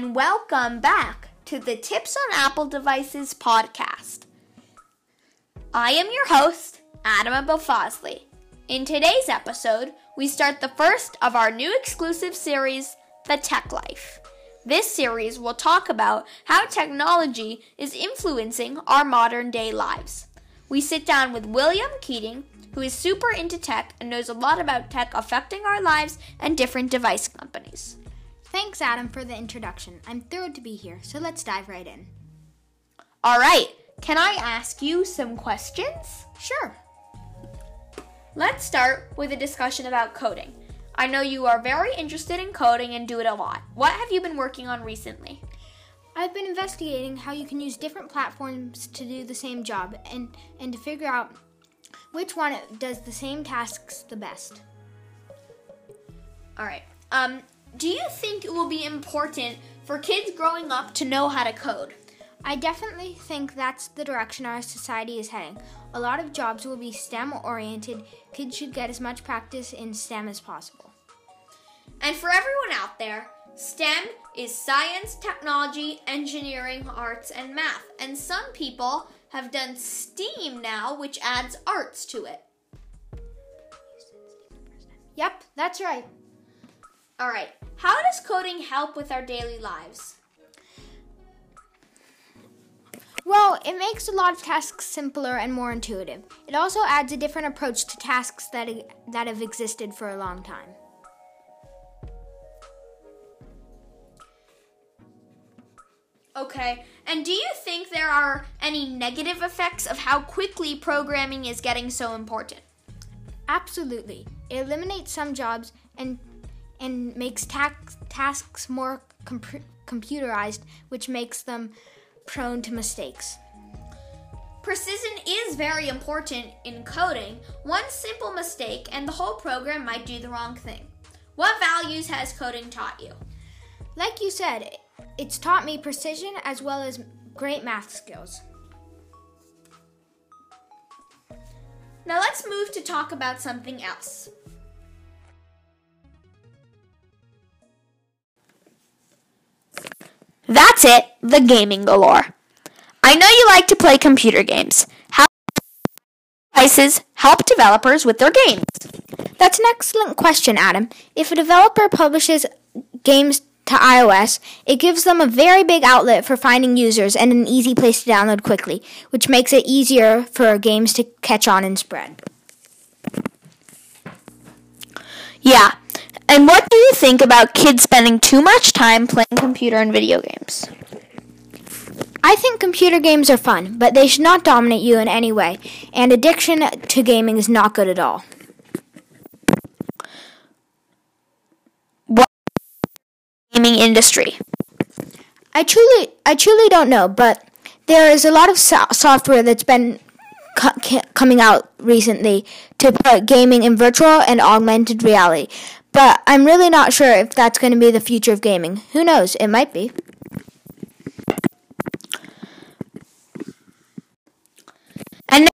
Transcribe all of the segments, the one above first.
And welcome back to the Tips on Apple Devices podcast. I am your host, Adam Abofosley. In today's episode, we start the first of our new exclusive series, The Tech Life. This series will talk about how technology is influencing our modern day lives. We sit down with William Keating, who is super into tech and knows a lot about tech affecting our lives and different device companies. Thanks, Adam, for the introduction. I'm thrilled to be here, so let's dive right in. All right, can I ask you some questions? Sure. Let's start with a discussion about coding. I know you are very interested in coding and do it a lot. What have you been working on recently? I've been investigating how you can use different platforms to do the same job and, and to figure out which one does the same tasks the best. All right. Um, do you think it will be important for kids growing up to know how to code? I definitely think that's the direction our society is heading. A lot of jobs will be STEM oriented. Kids should get as much practice in STEM as possible. And for everyone out there, STEM is science, technology, engineering, arts, and math. And some people have done STEAM now, which adds arts to it. Yep, that's right. All right. How does coding help with our daily lives? Well, it makes a lot of tasks simpler and more intuitive. It also adds a different approach to tasks that, that have existed for a long time. Okay, and do you think there are any negative effects of how quickly programming is getting so important? Absolutely. It eliminates some jobs and and makes tax, tasks more comp- computerized, which makes them prone to mistakes. Precision is very important in coding. One simple mistake and the whole program might do the wrong thing. What values has coding taught you? Like you said, it's taught me precision as well as great math skills. Now let's move to talk about something else. That's it, the gaming galore. I know you like to play computer games. How devices help developers with their games? That's an excellent question, Adam. If a developer publishes games to iOS, it gives them a very big outlet for finding users and an easy place to download quickly, which makes it easier for games to catch on and spread. Yeah, and what do you think about kids spending too much time playing computer and video games? I think computer games are fun, but they should not dominate you in any way, and addiction to gaming is not good at all. What gaming industry? I truly I truly don't know, but there is a lot of so- software that's been coming out recently to put gaming in virtual and augmented reality. But I'm really not sure if that's going to be the future of gaming. Who knows? It might be. And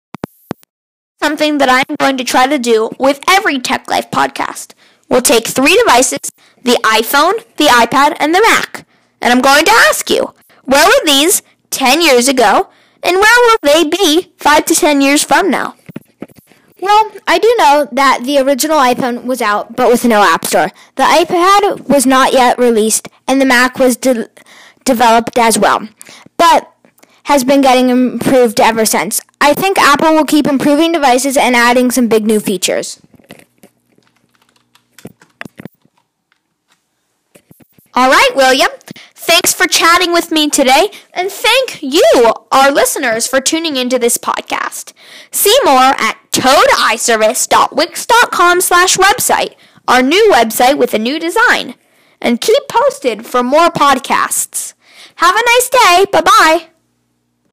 something that I'm going to try to do with every Tech Life podcast. We'll take three devices the iPhone, the iPad, and the Mac. And I'm going to ask you where were these 10 years ago, and where will they be 5 to 10 years from now? Well, I do know that the original iPhone was out, but with no App Store. The iPad was not yet released, and the Mac was de- developed as well, but has been getting improved ever since. I think Apple will keep improving devices and adding some big new features. All right, William. Thanks for chatting with me today, and thank you, our listeners, for tuning into this podcast. See more at toadiservice.wix.com slash website, our new website with a new design. And keep posted for more podcasts. Have a nice day. Bye-bye.